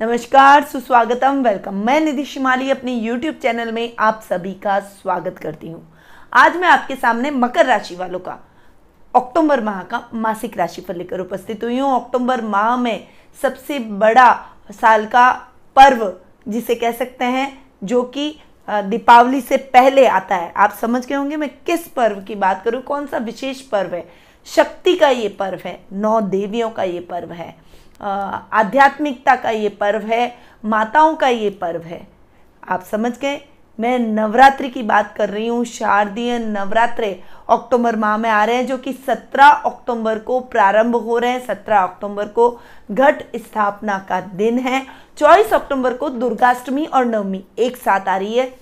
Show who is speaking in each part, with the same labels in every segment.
Speaker 1: नमस्कार, सुस्वागतम वेलकम मैं निधि शिमाली अपने YouTube चैनल में आप सभी का स्वागत करती हूँ। आज मैं आपके सामने मकर राशि वालों का, अक्टूबर माह का मासिक राशि पर लेकर उपस्थित हुई हूँ। अक्टूबर माह में सबसे बड़ा साल का पर्व, जिसे कह सकते हैं, जो कि दीपावली से पहले आता है। आप समझ गए होंगे मैं किस पर्व की बात करूँ, कौन सा विशेष पर्व है? शक्ति का ये पर्व है, नौ देवियों का ये पर्व है। आध्यात्मिकता का ये पर्व है, माताओं का ये पर्व है। आप समझ गए? मैं नवरात्रि की बात कर रही हूँ, शारदीय नवरात्रे अक्टूबर माह में आ रहे हैं, जो कि 17 अक्टूबर को प्रारंभ हो रहे हैं। 17 अक्टूबर को घट स्थापना का दिन है। 24 अक्टूबर को दुर्गाष्टमी और नवमी एक साथ आ रही है।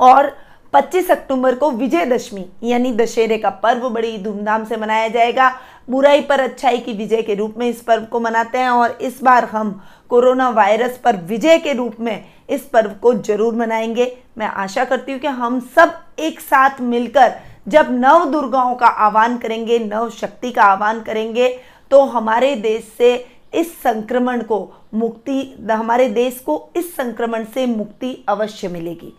Speaker 1: और 25 अक्टूबर को विजयदशमी, यानी दशहरे का पर्व बड़ी धूमधाम से मनाया जाएगा। बुराई पर अच्छाई की विजय के रूप में इस पर्व को मनाते हैं और इस बार हम कोरोना वायरस पर विजय के रूप में इस पर्व को ज़रूर मनाएँगे। मैं आशा करती हूँ कि हम सब एक साथ मिलकर जब नव दुर्गाओं का आह्वान करेंगे, नव शक्ति का आह्वान करेंगे तो हमारे देश से इस संक्रमण को मुक्ति, हमारे देश को इस संक्रमण से मुक्ति अवश्य मिलेगी।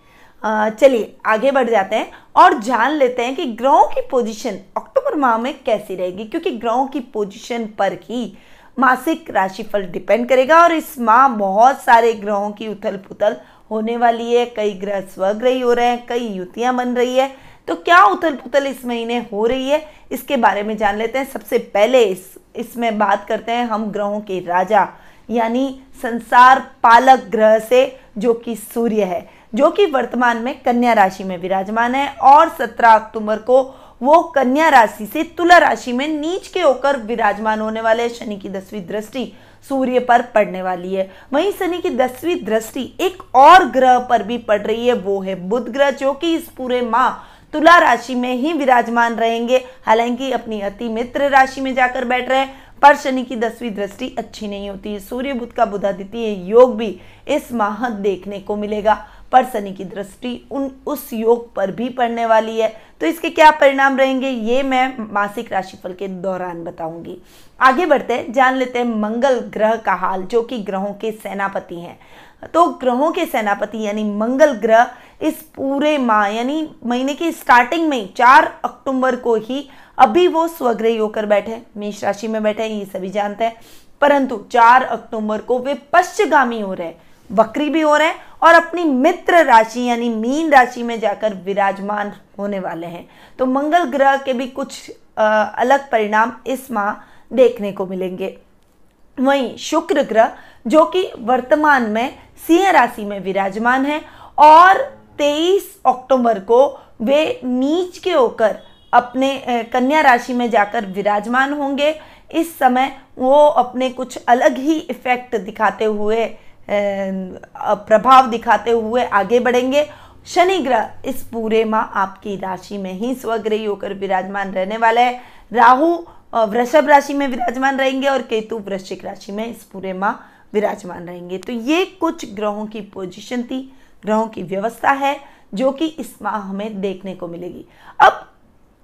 Speaker 1: चलिए, आगे बढ़ जाते हैं और जान लेते हैं कि ग्रहों की पोजीशन अक्टूबर माह में कैसी रहेगी, क्योंकि ग्रहों की पोजीशन पर ही मासिक राशिफल डिपेंड करेगा और इस माह बहुत सारे ग्रहों की उथल पुथल होने वाली है। कई ग्रह स्वग्रही हो रहे हैं, कई युतियाँ बन रही है। तो क्या उथल पुथल इस महीने हो रही है, इसके बारे में जान लेते हैं। सबसे पहले इस, इसमें बात करते हैं हम ग्रहों के राजा, यानी संसार पालक ग्रह से, जो कि सूर्य है। जो कि वर्तमान में कन्या राशि में विराजमान है और 17 अक्टूबर को वो कन्या राशि से तुला राशि में नीच के होकर विराजमान होने वाले शनि की दसवीं दृष्टि सूर्य पर पड़ने वाली है। वहीं शनि की दसवीं दृष्टि एक और ग्रह पर भी पड़ रही है, वो है बुध ग्रह, जो कि इस पूरे माह तुला राशि में ही विराजमान रहेंगे। हालाँकि अपनी अति मित्र राशि में जाकर बैठ रहे हैं, पर शनि की दसवीं दृष्टि अच्छी नहीं होती। सूर्य, बुध का बुधादित्य योग भी इस माह देखने को मिलेगा। पर शनि की दृष्टि उन, उस योग पर भी पड़ने वाली है। तो इसके क्या परिणाम रहेंगे, ये मैं मासिक राशिफल के दौरान बताऊँगी। आगे बढ़ते हैं, जान लेते हैं मंगल ग्रह का हाल, जो कि ग्रहों के सेनापति हैं। तो ग्रहों के सेनापति यानी मंगल ग्रह इस पूरे माह, यानी महीने की स्टार्टिंग में, चार अक्टूबर को ही अभी वो स्वग्रही होकर बैठे मेष राशि में बैठे ये सभी जानते हैं। परंतु चार अक्टूबर को वे पश्चगामी हो रहे हैं। वक्री भी हो रहे हैं और अपनी मित्र राशि यानी मीन राशि में जाकर विराजमान होने वाले हैं। तो मंगल ग्रह के भी कुछ आ, अलग परिणाम इस माह देखने को मिलेंगे। वहीं शुक्र ग्रह जो कि वर्तमान में सिंह राशि में विराजमान है और 23 अक्टूबर को वे नीच के होकर अपने कन्या राशि में जाकर विराजमान होंगे। इस समय वो अपने कुछ अलग ही इफ़ेक्ट दिखाते हुए प्रभाव दिखाते हुए आगे बढ़ेंगे। शनि ग्रह इस पूरे माह आपकी राशि में ही स्वग्रही होकर विराजमान रहने वाला है। राहु वृषभ राशि में विराजमान रहेंगे और केतु वृश्चिक राशि में इस पूरे माह विराजमान रहेंगे। तो ये कुछ ग्रहों की पोजीशन थी, ग्रहों की व्यवस्था है, जो कि इस माह हमें देखने को मिलेगी। अब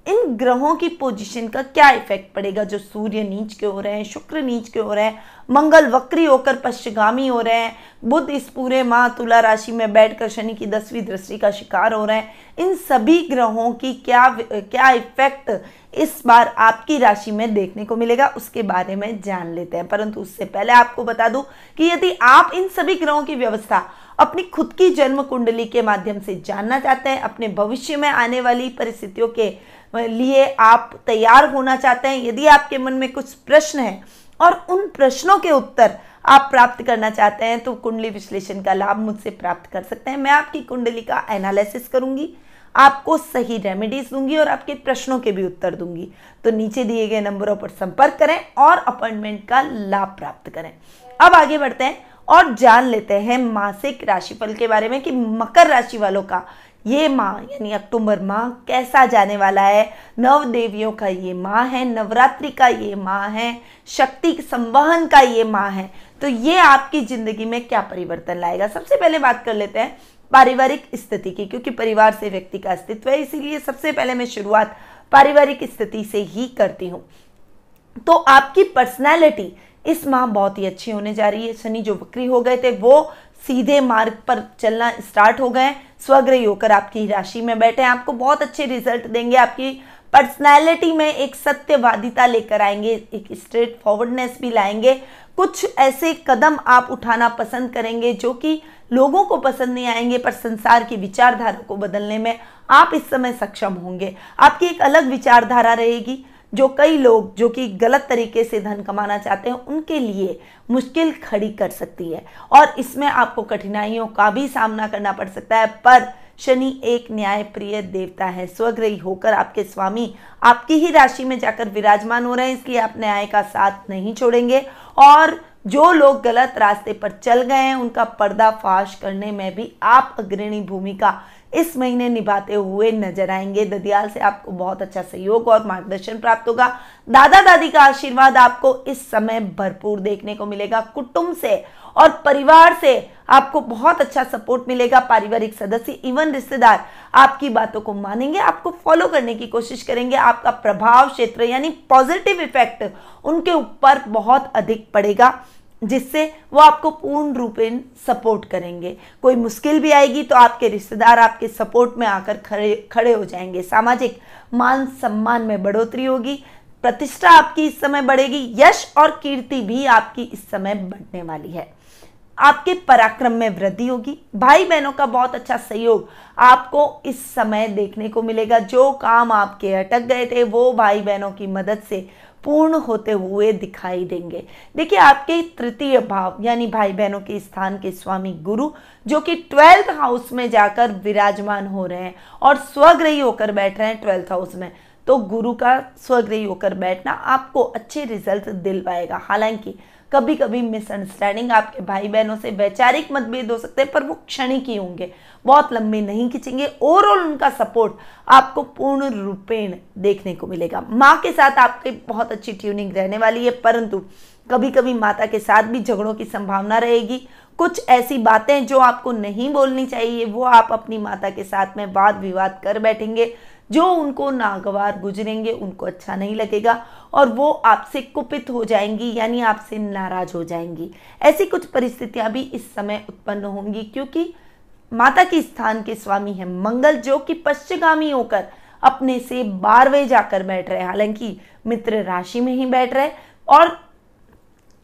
Speaker 1: इन ग्रहों की पोजीशन का क्या इफ़ेक्ट पड़ेगा जो सूर्य नीच के हो रहे हैं, शुक्र नीच के हो रहे हैं, मंगल वक्री होकर पश्चिगामी हो रहे हैं बुद्ध इस पूरे माह तुला राशि में बैठकर शनि की दसवीं दृष्टि का शिकार हो रहे हैं, इन सभी ग्रहों की क्या क्या इफ़ेक्ट इस बार आपकी राशि में देखने को मिलेगा, उसके बारे में जान लेते हैं। परंतु उससे पहले आपको बता दूँ कि यदि आप इन सभी ग्रहों की व्यवस्था अपनी खुद की जन्म कुंडली के माध्यम से जानना चाहते हैं, अपने भविष्य में आने वाली परिस्थितियों के लिए आप तैयार होना चाहते हैं, यदि आपके मन में कुछ प्रश्न है और उन प्रश्नों के उत्तर आप प्राप्त करना चाहते हैं तो कुंडली विश्लेषण का लाभ मुझसे प्राप्त कर सकते हैं। मैं आपकी कुंडली का एनालिसिस करूँगी, आपको सही रेमेडीज दूँगी और आपके प्रश्नों के भी उत्तर दूँगी। तो नीचे दिए गए नंबरों पर संपर्क करें और अपॉइंटमेंट का लाभ प्राप्त करें। अब आगे बढ़ते हैं और जान लेते हैं मासिक राशिफल के बारे में कि मकर राशि वालों का ये माह यानी अक्टूबर माह कैसा जाने वाला है? नव देवियों का ये माह है, नवरात्रि का ये माह है, शक्ति संवहन का ये माह है। तो ये आपकी ज़िंदगी में क्या परिवर्तन लाएगा? सबसे पहले बात कर लेते हैं पारिवारिक स्थिति की, क्योंकि परिवार से व्यक्ति का अस्तित्व है, इसीलिए सबसे पहले मैं शुरुआत पारिवारिक स्थिति से ही करती हूँ। तो आपकी पर्सनैलिटी इस माह बहुत ही अच्छी होने जा रही है। शनि जो वक्री हो गए थे, वो सीधे मार्ग पर चलना स्टार्ट हो गए। स्वग्रही होकर आपकी राशि में बैठे हैं। आपको बहुत अच्छे रिज़ल्ट देंगे। आपकी पर्सनैलिटी में एक सत्यवादिता लेकर आएँगे, एक स्ट्रेट फॉरवर्डनेस भी लाएँगे। कुछ ऐसे कदम आप उठाना पसंद करेंगे जो कि लोगों को पसंद नहीं आएँगे, पर संसार की विचारधारा को बदलने में आप इस समय सक्षम होंगे। आपकी एक अलग विचारधारा रहेगी। जो कई लोग जो कि गलत तरीके से धन कमाना चाहते हैं, उनके लिए मुश्किल खड़ी कर सकती है। और इसमें आपको कठिनाइयों का भी सामना करना पड़ सकता है, पर शनि एक न्याय प्रिय देवता है, स्वग्रही होकर आपके स्वामी आपकी ही राशि में जाकर विराजमान हो रहे हैं, इसलिए आप न्याय का साथ नहीं छोड़ेंगे। और जो लोग गलत रास्ते पर चल गए हैं, उनका पर्दाफाश करने में भी आप अग्रणी भूमिका इस महीने निभाते हुए नज़र आएँगे। ददियाल से आपको बहुत अच्छा सहयोग और मार्गदर्शन प्राप्त होगा। दादा दादी का आशीर्वाद आपको इस समय भरपूर देखने को मिलेगा। कुटुंब से और परिवार से आपको बहुत अच्छा सपोर्ट मिलेगा। पारिवारिक सदस्य, इवन रिश्तेदार आपकी बातों को मानेंगे, आपको फॉलो करने की कोशिश करेंगे। आपका प्रभाव क्षेत्र यानी पॉजिटिव इफ़ेक्ट उनके ऊपर बहुत अधिक पड़ेगा। जिससे वो आपको पूर्ण रूपेण सपोर्ट करेंगे। कोई मुश्किल भी आएगी तो आपके रिश्तेदार आपके सपोर्ट में आकर खड़े खड़े हो जाएँगे। सामाजिक मान सम्मान में बढ़ोतरी होगी, प्रतिष्ठा आपकी इस समय बढ़ेगी, यश और कीर्ति भी आपकी इस समय बढ़ने वाली है। आपके पराक्रम में वृद्धि होगी। भाई बहनों का बहुत अच्छा सहयोग आपको इस समय देखने को मिलेगा। जो काम आपके अटक गए थे, वो भाई बहनों की मदद से पूर्ण होते हुए दिखाई देंगे। देखिए, आपके तृतीय भाव, यानी भाई बहनों के स्थान के स्वामी गुरु, जो कि ट्वेल्थ हाउस में जाकर विराजमान हो रहे हैं और स्वग्रही होकर बैठ रहे हैं ट्वेल्थ हाउस में। तो गुरु का स्वग्रही होकर बैठना आपको अच्छे रिज़ल्ट दिलवाएगा। हालाँकि कभी कभी मिसअंडरस्टैंडिंग आपके भाई बहनों से वैचारिक मतभेद हो सकते हैं, पर वो क्षणिक ही होंगे। बहुत लंबे नहीं खींचेंगे। ओवरऑल उनका सपोर्ट आपको पूर्ण रूपेण देखने को मिलेगा। माँ के साथ आपकी बहुत अच्छी ट्यूनिंग रहने वाली है, परंतु कभी कभी माता के साथ भी झगड़ों की संभावना रहेगी। कुछ ऐसी बातें जो आपको नहीं बोलनी चाहिए, वो आप अपनी माता के साथ में वाद विवाद कर बैठेंगे। जो उनको नागवार गुजरेंगे, उनको अच्छा नहीं लगेगा और वो आपसे कुपित हो जाएँगी, यानी आपसे नाराज़ हो जाएँगी। ऐसी कुछ परिस्थितियाँ भी इस समय उत्पन्न होंगी, क्योंकि माता के स्थान के स्वामी है मंगल, जो कि पश्चिगामी होकर अपने से बारहवें जाकर बैठ रहे हालाँकि मित्र राशि में ही बैठ रहे और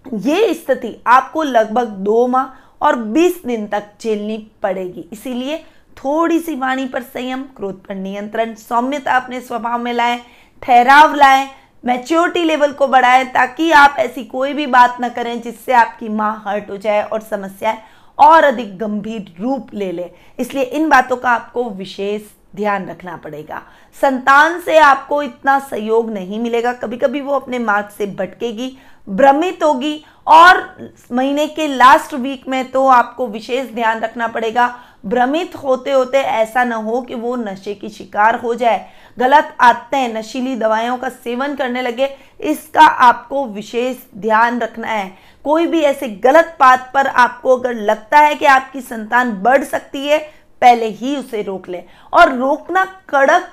Speaker 1: ये स्थिति आपको लगभग दो माह और बीस दिन तक झेलनी पड़ेगी। इसीलिए थोड़ी सी वाणी पर संयम, क्रोध पर नियंत्रण, सौम्यता अपने स्वभाव में लाएँ, ठहराव लाएँ मैच्योरिटी लेवल को बढ़ाएँ, ताकि आप ऐसी कोई भी बात न करें जिससे आपकी माँ हर्ट हो जाए और समस्याएँ और अधिक गंभीर रूप ले ले। इसलिए इन बातों का आपको विशेष ध्यान रखना पड़ेगा। संतान से आपको इतना सहयोग नहीं मिलेगा। कभी कभी वो अपने मार्ग से भटकेगी, भ्रमित होगी और महीने के लास्ट वीक में तो आपको विशेष ध्यान रखना पड़ेगा। भ्रमित होते होते ऐसा न हो कि वो नशे की शिकार हो जाए। गलत आदतें, नशीली दवाइयों का सेवन करने लगे, इसका आपको विशेष ध्यान रखना है। कोई भी ऐसे गलत बात पर आपको अगर लगता है कि आपकी संतान बढ़ सकती है, पहले ही उसे रोक ले। और रोकना कड़क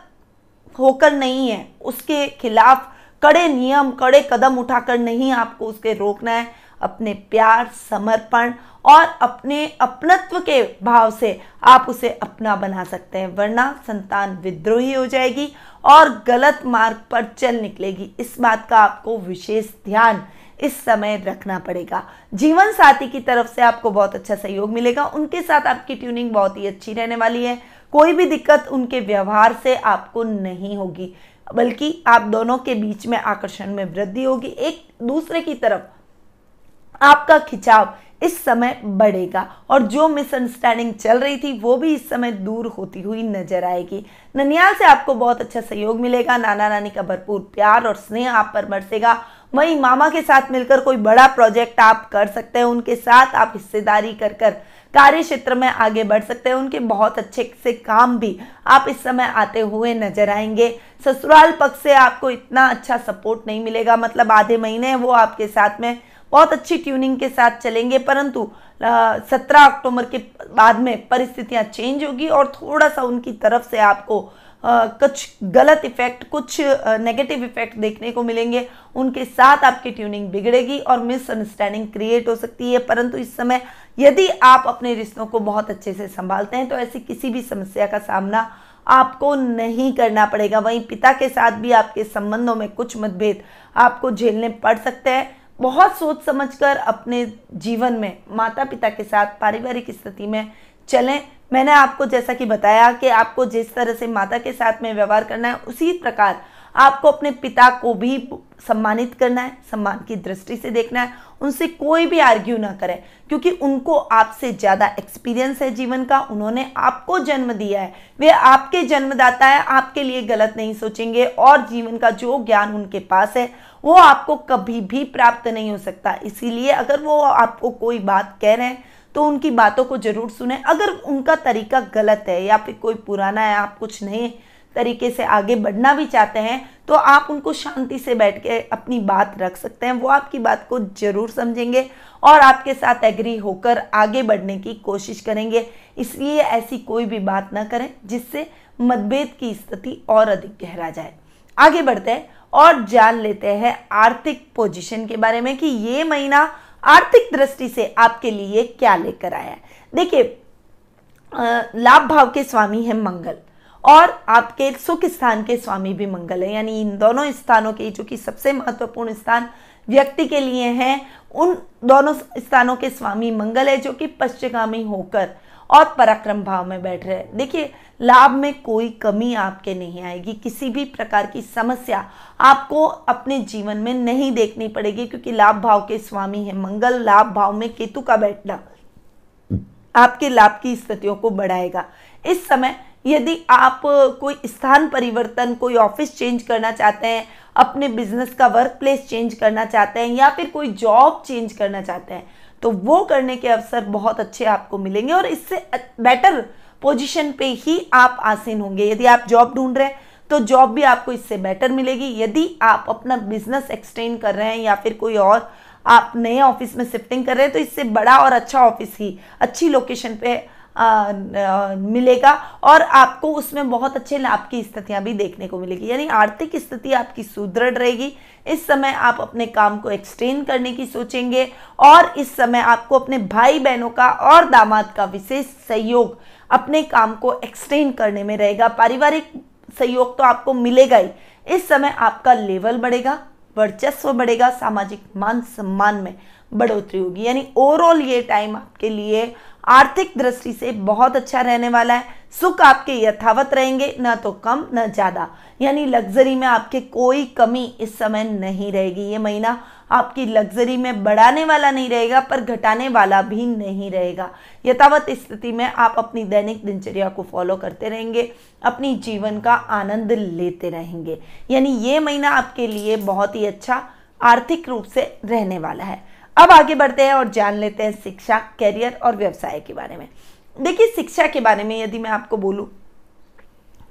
Speaker 1: होकर नहीं है। उसके खिलाफ कड़े नियम, कड़े कदम उठाकर नहीं आपको उसके रोकना है। अपने प्यार, समर्पण और अपने अपनत्व के भाव से आप उसे अपना बना सकते हैं, वरना संतान विद्रोही हो जाएगी और गलत मार्ग पर चल निकलेगी। इस बात का आपको विशेष ध्यान इस समय रखना पड़ेगा। जीवन साथी की तरफ़ से आपको बहुत अच्छा सहयोग मिलेगा। उनके साथ आपकी ट्यूनिंग बहुत ही अच्छी रहने वाली है। कोई भी दिक्कत उनके व्यवहार से आपको नहीं होगी, बल्कि आप दोनों के बीच में आकर्षण में वृद्धि होगी। एक दूसरे की तरफ़ आपका खिंचाव इस समय बढ़ेगा। और जो मिसअंडरस्टैंडिंग चल रही थी, वो भी इस समय दूर होती हुई नज़र आएगी। ननियाल से आपको बहुत अच्छा सहयोग मिलेगा। नाना नानी का भरपूर प्यार और स्नेह आप पर बरसेगा। वहीं मामा के साथ मिलकर कोई बड़ा प्रोजेक्ट आप कर सकते हैं। उनके साथ आप हिस्सेदारी कर कर कार्य क्षेत्र में आगे बढ़ सकते हैं। उनके बहुत अच्छे से काम भी आप इस समय आते हुए नज़र आएँगे। ससुराल पक्ष से आपको इतना अच्छा सपोर्ट नहीं मिलेगा। मतलब आधे महीने वो आपके साथ में बहुत अच्छी ट्यूनिंग के साथ चलेंगे, परंतु सत्रह अक्टूबर के बाद में परिस्थितियाँ चेंज होगी और थोड़ा सा उनकी तरफ़ से आपको कुछ गलत इफ़ेक्ट, कुछ नेगेटिव इफ़ेक्ट देखने को मिलेंगे। उनके साथ आपकी ट्यूनिंग बिगड़ेगी और मिसअंडरस्टैंडिंग क्रिएट हो सकती है। परंतु इस समय यदि आप अपने रिश्तों को बहुत अच्छे से संभालते हैं तो ऐसी किसी भी समस्या का सामना आपको नहीं करना पड़ेगा। वहीं पिता के साथ भी आपके संबंधों में कुछ मतभेद आपको झेलने पड़ सकते हैं। बहुत सोच समझकर अपने जीवन में माता पिता के साथ, पारिवारिक स्थिति में चलें। मैंने आपको जैसा कि बताया कि आपको जिस तरह से माता के साथ में व्यवहार करना है, उसी प्रकार आपको अपने पिता को भी सम्मानित करना है, सम्मान की दृष्टि से देखना है, उनसे कोई भी आर्ग्यू ना करें, क्योंकि उनको आपसे ज़्यादा एक्सपीरियंस है जीवन का, उन्होंने आपको जन्म दिया है। वे आपके जन्मदाता है, आपके लिए गलत नहीं सोचेंगे, और जीवन का जो ज्ञान उनके पास है, वो आपको कभी भी प्राप्त नहीं हो सकता। इसीलिए अगर वो आपको कोई बात कह रहे हैं तो उनकी बातों को ज़रूर सुने। अगर उनका तरीका गलत है या फिर कोई पुराना है, आप कुछ नए तरीके से आगे बढ़ना भी चाहते हैं तो आप उनको शांति से बैठ के अपनी बात रख सकते हैं। वो आपकी बात को ज़रूर समझेंगे और आपके साथ एग्री होकर आगे बढ़ने की कोशिश करेंगे। इसलिए ऐसी कोई भी बात ना करें जिससे मतभेद की स्थिति और अधिक गहरा जाए। आगे बढ़ते हैं और जान लेते हैं आर्थिक पोजीशन के बारे में कि ये महीना आर्थिक दृष्टि से आपके लिए क्या लेकर आया है। देखिए लाभ भाव के स्वामी है मंगल। और आपके सुख स्थान के स्वामी भी मंगल है। यानी इन दोनों स्थानों के जो कि सबसे महत्वपूर्ण स्थान व्यक्ति के लिए हैं उन दोनों स्थानों के स्वामी मंगल है जो कि पश्चिगामी होकर और पराक्रम भाव में बैठ रहे हैं। देखिए लाभ में कोई कमी आपके नहीं आएगी। किसी भी प्रकार की समस्या आपको अपने जीवन में नहीं देखनी पड़ेगी क्योंकि लाभ भाव के स्वामी है। मंगल लाभ भाव में केतु का बैठना आपके लाभ की स्थितियों को बढ़ाएगा। इस समय यदि आप कोई स्थान परिवर्तन, कोई ऑफ़िस चेंज करना चाहते हैं, अपने बिज़नेस का वर्क प्लेस चेंज करना चाहते हैं, या फिर कोई जॉब चेंज करना चाहते हैं तो वो करने के अवसर बहुत अच्छे आपको मिलेंगे और इससे बेटर पोजीशन पे ही आप आसीन होंगे। यदि आप जॉब ढूंढ रहे हैं तो जॉब भी आपको इससे बेटर मिलेगी। यदि आप अपना बिज़नेस एक्सटेंड कर रहे हैं या फिर कोई और आप नए ऑफ़िस में शिफ्टिंग कर रहे हैं तो इससे बड़ा और अच्छा ऑफ़िस ही, अच्छी लोकेशन पे मिलेगा और आपको उसमें बहुत अच्छे लाभ की स्थितियाँ भी देखने को मिलेगी। यानी आर्थिक स्थिति आपकी सुदृढ़ रहेगी। इस समय आप अपने काम को एक्सटेंड करने की सोचेंगे और इस समय आपको अपने भाई बहनों का और दामाद का विशेष सहयोग अपने काम को एक्सटेंड करने में रहेगा। पारिवारिक सहयोग तो आपको मिलेगा ही। इस समय आपका लेवल बढ़ेगा, वर्चस्व बढ़ेगा, सामाजिक मान सम्मान में बढ़ोतरी होगी। यानी ओवरऑल ये टाइम आपके लिए आर्थिक दृष्टि से बहुत अच्छा रहने वाला है। सुख आपके यथावत रहेंगे, न तो कम, न ज़्यादा। यानी लग्जरी में आपके कोई कमी इस समय नहीं रहेगी। ये महीना आपकी लग्जरी में बढ़ाने वाला नहीं रहेगा, पर घटाने वाला भी नहीं रहेगा। यथावत स्थिति में आप अपनी दैनिक दिनचर्या को फॉलो करते रहेंगे, अपनी जीवन का आनंद लेते रहेंगे। यानी ये महीना आपके लिए बहुत ही अच्छा आर्थिक रूप से रहने वाला है। अब आगे बढ़ते हैं और जान लेते हैं शिक्षा करियर और व्यवसाय के बारे में। देखिए, शिक्षा के बारे में यदि मैं आपको बोलूँ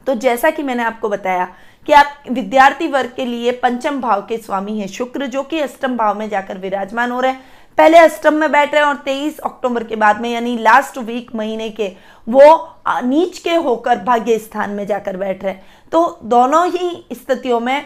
Speaker 1: तो जैसा कि मैंने आपको बताया कि आप विद्यार्थी वर्ग के लिए पंचम भाव के स्वामी हैं शुक्र, जो कि अष्टम भाव में जाकर विराजमान हो रहे हैं। पहले अष्टम में बैठ रहे हैं और 23 अक्टूबर के बाद में, यानी लास्ट वीक महीने के, वो नीच के होकर भाग्य स्थान में जाकर बैठ रहे हैं। तो दोनों ही स्थितियों में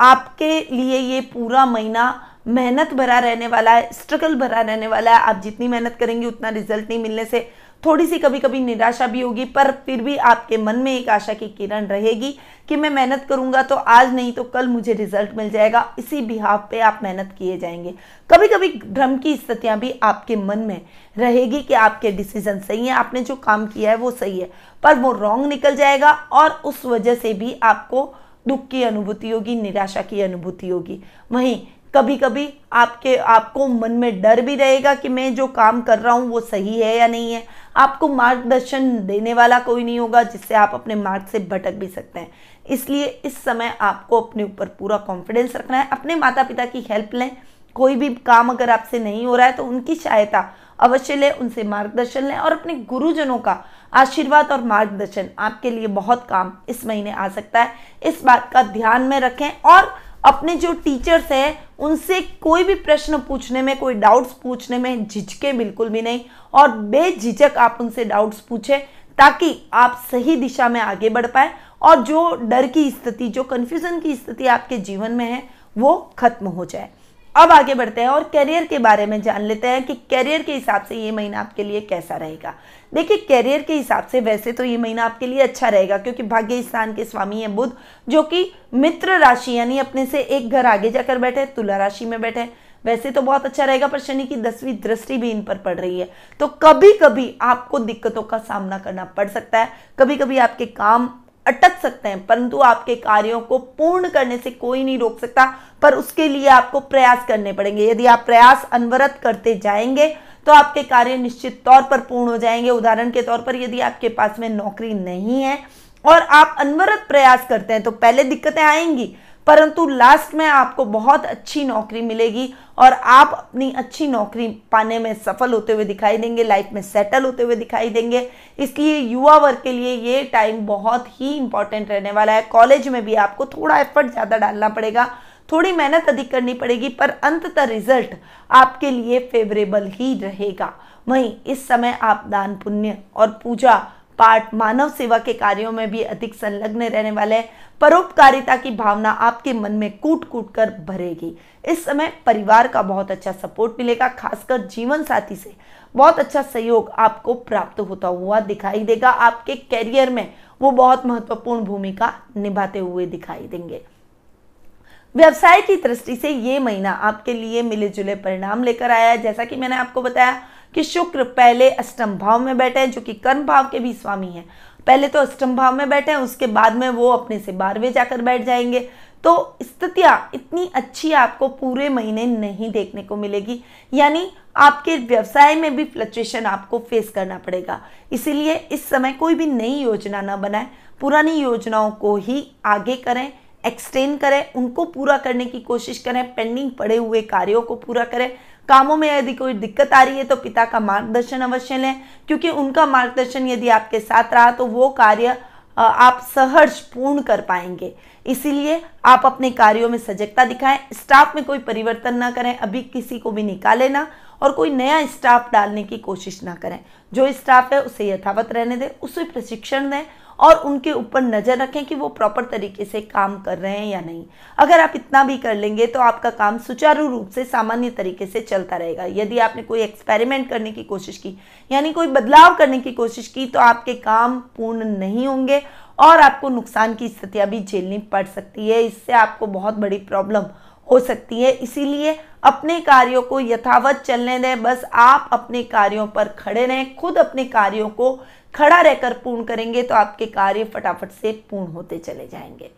Speaker 1: आपके लिए ये पूरा महीना मेहनत भरा रहने वाला है स्ट्रगल भरा रहने वाला है। आप जितनी मेहनत करेंगे, उतना रिज़ल्ट नहीं मिलने से थोड़ी सी कभी कभी निराशा भी होगी, पर फिर भी आपके मन में एक आशा की किरण रहेगी कि मैं मेहनत करूँगा तो आज नहीं तो कल मुझे रिज़ल्ट मिल जाएगा। इसी बिहाव पे आप मेहनत किए जाएँगे। कभी कभी भ्रम की स्थितियाँ भी आपके मन में रहेगी कि आपके डिसीज़न सही है, आपने जो काम किया है वो सही है, पर वो रॉन्ग निकल जाएगा और उस वजह से भी आपको दुख की अनुभूति होगी, निराशा की अनुभूति होगी। वहीं कभी कभी आपके, आपको मन में डर भी रहेगा कि मैं जो काम कर रहा हूँ वो सही है या नहीं है। आपको मार्गदर्शन देने वाला कोई नहीं होगा जिससे आप अपने मार्ग से भटक भी सकते हैं। इसलिए इस समय आपको अपने ऊपर पूरा कॉन्फिडेंस रखना है। अपने माता पिता की हेल्प लें। कोई भी काम अगर आपसे नहीं हो रहा है तो उनकी सहायता अवश्य लें, उनसे मार्गदर्शन लें और अपने गुरुजनों का आशीर्वाद और मार्गदर्शन आपके लिए बहुत काम इस महीने आ सकता है। इस बात का ध्यान में रखें और अपने जो टीचर्स हैं, उनसे कोई भी प्रश्न पूछने में, कोई डाउट्स पूछने में झिझके बिल्कुल भी नहीं और बेझिझक आप उनसे डाउट्स पूछें ताकि आप सही दिशा में आगे बढ़ पाए और जो डर की स्थिति, जो कन्फ्यूज़न की स्थिति आपके जीवन में है, वो खत्म हो जाए। अब आगे बढ़ते हैं और करियर के बारे में जान लेते हैं कि करियर के हिसाब से ये महीना आपके लिए कैसा रहेगा। देखिए करियर के हिसाब से वैसे तो ये महीना आपके लिए अच्छा रहेगा, क्योंकि भाग्य स्थान के स्वामी है बुध, जो कि मित्र राशि, यानी अपने से एक घर आगे जाकर बैठे तुला राशि में बैठे वैसे तो बहुत अच्छा रहेगा, पर शनि की दसवीं दृष्टि भी इन पर पड़ रही है। तो कभी कभी आपको दिक्कतों का सामना करना पड़ सकता है कभी कभी आपके काम अटक सकते हैं, परंतु आपके कार्यों को पूर्ण करने से कोई नहीं रोक सकता, पर उसके लिए आपको प्रयास करने पड़ेंगे। यदि आप प्रयास अनवरत करते जाएँगे तो आपके कार्य निश्चित तौर पर पूर्ण हो जाएँगे। उदाहरण के तौर पर यदि आपके पास में नौकरी नहीं है और आप अनवरत प्रयास करते हैं तो पहले दिक्कतें आएँगी, परंतु लास्ट में आपको बहुत अच्छी नौकरी मिलेगी और आप अपनी अच्छी नौकरी पाने में सफल होते हुए दिखाई देंगे लाइफ में सेटल होते हुए दिखाई देंगे। इसलिए युवा वर्ग के लिए ये टाइम बहुत ही इंपॉर्टेंट रहने वाला है। कॉलेज में भी आपको थोड़ा एफर्ट ज़्यादा डालना पड़ेगा। थोड़ी मेहनत अधिक करनी पड़ेगी, पर अंततः रिज़ल्ट आपके लिए फेवरेबल ही रहेगा। वहीं इस समय आप दान पुण्य और पूजा पाठ मानव सेवा के कार्यों में भी अधिक संलग्न रहने वाले परोपकारिता की भावना आपके मन में कूट कूट कर भरेगी। इस समय परिवार का बहुत अच्छा सपोर्ट मिलेगा, खासकर जीवन साथी से। बहुत अच्छा सहयोग आपको प्राप्त होता हुआ दिखाई देगा। आपके कैरियर में वो बहुत महत्वपूर्ण भूमिका निभाते हुए दिखाई देंगे। व्यवसाय की दृष्टि से ये महीना आपके लिए मिले जुले परिणाम लेकर आया है। जैसा कि मैंने आपको बताया कि शुक्र पहले अष्टम भाव में बैठे हैं, जो कि कर्म भाव के भी स्वामी हैं। पहले तो अष्टम भाव में बैठे हैं, उसके बाद में वो अपने से बारहवें जाकर बैठ जाएँगे। तो स्थितियाँ इतनी अच्छी आपको पूरे महीने नहीं देखने को मिलेगी। यानी आपके व्यवसाय में भी फ्लक्चुएशन आपको फेस करना पड़ेगा। इसीलिए इस समय कोई भी नई योजना ना बनाए। पुरानी योजनाओं को ही आगे करें। एक्सटेंड करें, उनको पूरा करने की कोशिश करें पेंडिंग पड़े हुए कार्यों को पूरा करें। कामों में यदि कोई दिक्कत आ रही है तो पिता का मार्गदर्शन अवश्य लें, क्योंकि उनका मार्गदर्शन यदि आपके साथ रहा तो वो कार्य आप सहर्ष पूर्ण कर पाएँगे। इसीलिए आप अपने कार्यों में सजगता दिखाएँ स्टाफ में कोई परिवर्तन ना करें, अभी किसी को भी निकाले ना, और कोई नया स्टाफ डालने की कोशिश ना करें। जो स्टाफ है उसे यथावत रहने दें, उसे प्रशिक्षण दें और उनके ऊपर नज़र रखें कि वो प्रॉपर तरीके से काम कर रहे हैं या नहीं। अगर आप इतना भी कर लेंगे तो आपका काम सुचारू रूप से सामान्य तरीके से चलता रहेगा। यदि आपने कोई एक्सपेरिमेंट करने की कोशिश की, यानी कोई बदलाव करने की कोशिश की तो आपके काम पूर्ण नहीं होंगे और आपको नुकसान की स्थितियाँ भी झेलनी पड़ सकती है। इससे आपको बहुत बड़ी प्रॉब्लम हो सकती है। इसीलिए अपने कार्यों को यथावत चलने दें। बस आप अपने कार्यों पर खड़े रहें। खुद अपने कार्यों को खड़ा रहकर पूर्ण करेंगे तो आपके कार्य फटाफट से पूर्ण होते चले जाएँगे।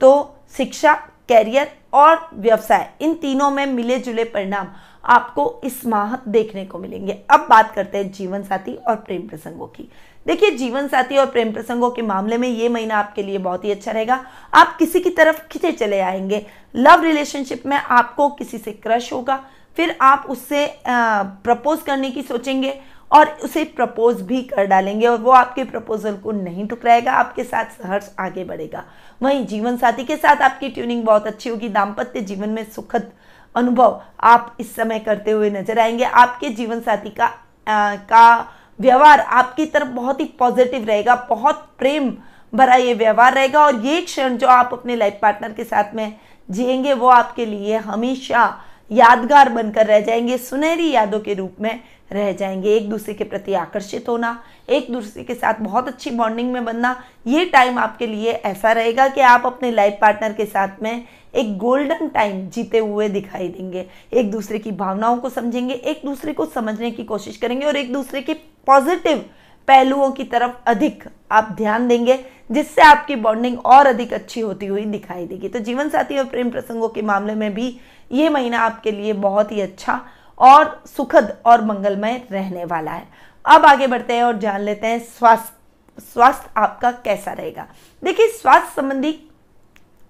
Speaker 1: तो शिक्षा कैरियर और व्यवसाय, इन तीनों में मिले जुले परिणाम आपको इस माह देखने को मिलेंगे। अब बात करते हैं जीवन साथी और प्रेम प्रसंगों की। देखिए जीवन साथी और प्रेम प्रसंगों के मामले में ये महीना आपके लिए बहुत ही अच्छा रहेगा। आप किसी की तरफ़ खिंचे चले आएँगे। लव रिलेशनशिप में आपको किसी से क्रश होगा। फिर आप उससे प्रपोज करने की सोचेंगे। और उसे प्रपोज भी कर डालेंगे और वो आपके प्रपोजल को नहीं ठुकराएगा आपके साथ सहर्ष आगे बढ़ेगा। वहीं जीवन साथी के साथ आपकी ट्यूनिंग बहुत अच्छी होगी। दाम्पत्य जीवन में सुखद अनुभव आप इस समय करते हुए नज़र आएँगे। आपके जीवन साथी का आ, का व्यवहार आपकी तरफ़ बहुत ही पॉजिटिव रहेगा बहुत प्रेम भरा ये व्यवहार रहेगा और ये क्षण जो आप अपने लाइफ पार्टनर के साथ में जिएँगे वो आपके लिए हमेशा यादगार बनकर रह जाएँगे, सुनहरी यादों के रूप में रह जाएँगे। एक दूसरे के प्रति आकर्षित होना, एक दूसरे के साथ बहुत अच्छी बॉन्डिंग में बनना, ये टाइम आपके लिए ऐसा रहेगा कि आप अपने लाइफ पार्टनर के साथ में एक गोल्डन टाइम जीते हुए दिखाई देंगे। एक दूसरे की भावनाओं को समझेंगे, एक दूसरे को समझने की कोशिश करेंगे और एक दूसरे के पॉजिटिव पहलुओं की तरफ़ अधिक आप ध्यान देंगे, जिससे आपकी बॉन्डिंग और अधिक अच्छी होती हुई दिखाई देगी। तो जीवन साथी और प्रेम प्रसंगों के मामले में भी ये महीना आपके लिए बहुत ही अच्छा और सुखद और मंगलमय रहने वाला है। अब आगे बढ़ते हैं और जान लेते हैं स्वास्थ्य स्वास्थ्य आपका कैसा रहेगा। देखिए, स्वास्थ्य संबंधी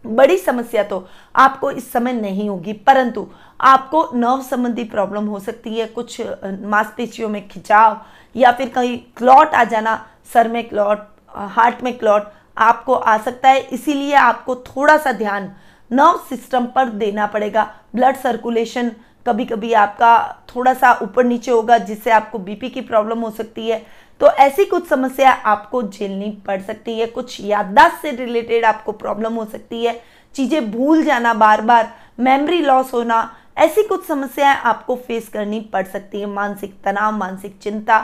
Speaker 1: बड़ी समस्या तो आपको इस समय नहीं होगी, परंतु आपको नर्व संबंधी प्रॉब्लम हो सकती है। कुछ मांसपेशियों में खिंचाव या फिर कहीं क्लॉट आ जाना, सर में क्लॉट हार्ट में क्लॉट आपको आ सकता है। इसीलिए आपको थोड़ा सा ध्यान नर्व सिस्टम पर देना पड़ेगा। ब्लड सर्कुलेशन कभी कभी आपका थोड़ा सा ऊपर नीचे होगा, जिससे आपको बीपी की प्रॉब्लम हो सकती है। तो ऐसी कुछ समस्या आपको झेलनी पड़ सकती है। कुछ याददाश्त से रिलेटेड आपको प्रॉब्लम हो सकती है। चीज़ें भूल जाना बार बार मेमोरी लॉस होना, ऐसी कुछ समस्याएँ आपको फेस करनी पड़ सकती है। मानसिक तनाव, मानसिक चिंता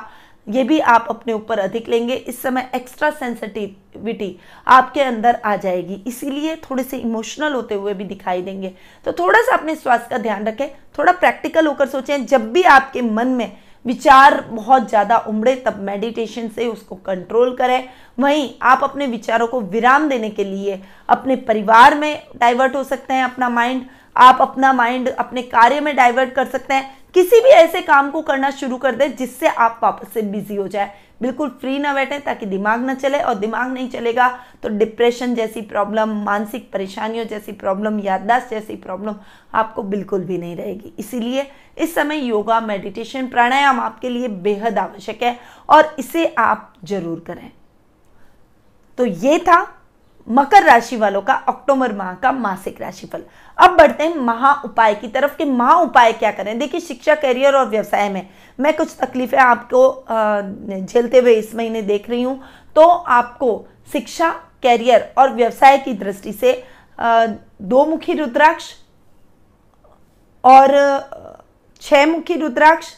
Speaker 1: ये भी आप अपने ऊपर अधिक लेंगे। इस समय एक्स्ट्रा सेंसिटिविटी आपके अंदर आ जाएगी। इसीलिए थोड़े से इमोशनल होते हुए भी दिखाई देंगे। तो थोड़ा सा अपने स्वास्थ्य का ध्यान रखें। थोड़ा प्रैक्टिकल होकर सोचें। जब भी आपके मन में विचार बहुत ज़्यादा उमड़े, तब मेडिटेशन से उसको कंट्रोल करें। वहीं आप अपने विचारों को विराम देने के लिए अपने परिवार में डाइवर्ट हो सकते हैं अपना माइंड आप अपना माइंड अपने कार्य में डाइवर्ट कर सकते हैं। किसी भी ऐसे काम को करना शुरू कर दे जिससे आप वापस से बिज़ी हो जाए। बिल्कुल फ्री ना बैठे ताकि दिमाग ना चले और दिमाग नहीं चलेगा तो डिप्रेशन जैसी प्रॉब्लम मानसिक परेशानियों जैसी प्रॉब्लम याददाश्त जैसी प्रॉब्लम आपको बिल्कुल भी नहीं रहेगी। इसीलिए इस समय योगा मेडिटेशन प्राणायाम आपके लिए बेहद आवश्यक है और इसे आप ज़रूर करें। तो ये था मकर राशि वालों का अक्टूबर माह का मासिक राशिफल। अब बढ़ते हैं महा उपाय की तरफ़ कि महा उपाय क्या करें? देखिए, शिक्षा, करियर और व्यवसाय में मैं कुछ तकलीफें आपको झेलते हुए इस महीने देख रही हूँ। तो आपको शिक्षा, कैरियर और व्यवसाय की दृष्टि से दो मुखी रुद्राक्ष और छह मुखी रुद्राक्ष,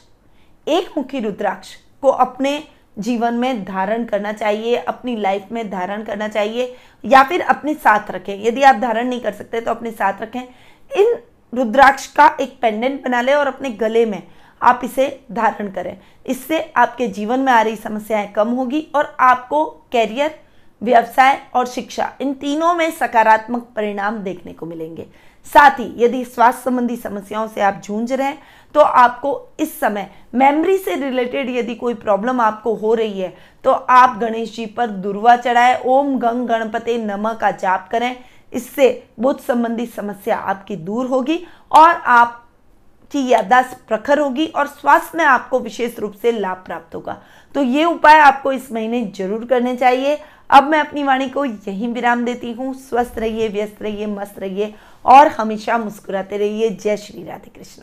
Speaker 1: एक मुखी रुद्राक्ष को अपने जीवन में धारण करना चाहिए, अपनी लाइफ में धारण करना चाहिए, या फिर अपने साथ रखें। यदि आप धारण नहीं कर सकते तो अपने साथ रखें। इन रुद्राक्ष का एक पेंडेंट बना लें और अपने गले में आप इसे धारण करें। इससे आपके जीवन में आ रही समस्याएँ कम होगी और आपको कैरियर व्यवसाय और शिक्षा, इन तीनों में सकारात्मक परिणाम देखने को मिलेंगे। साथ ही यदि स्वास्थ्य संबंधी समस्याओं से आप जूझ रहे हैं तो आपको इस समय मेमोरी से रिलेटेड यदि कोई प्रॉब्लम आपको हो रही है तो आप गणेश जी पर दुर्वा चढ़ाएँ, ओम गंग गणपते नमः का जाप करें। इससे बुद्ध संबंधी समस्या आपकी दूर होगी और आप की यादाश्त प्रखर होगी और स्वास्थ्य में आपको विशेष रूप से लाभ प्राप्त होगा। तो ये उपाय आपको इस महीने ज़रूर करने चाहिए। अब मैं अपनी वाणी को यही विराम देती हूँ। स्वस्थ रहिए, व्यस्त रहिए, मस्त रहिए और हमेशा मुस्कुराते रहिए। जय श्री राधे कृष्ण।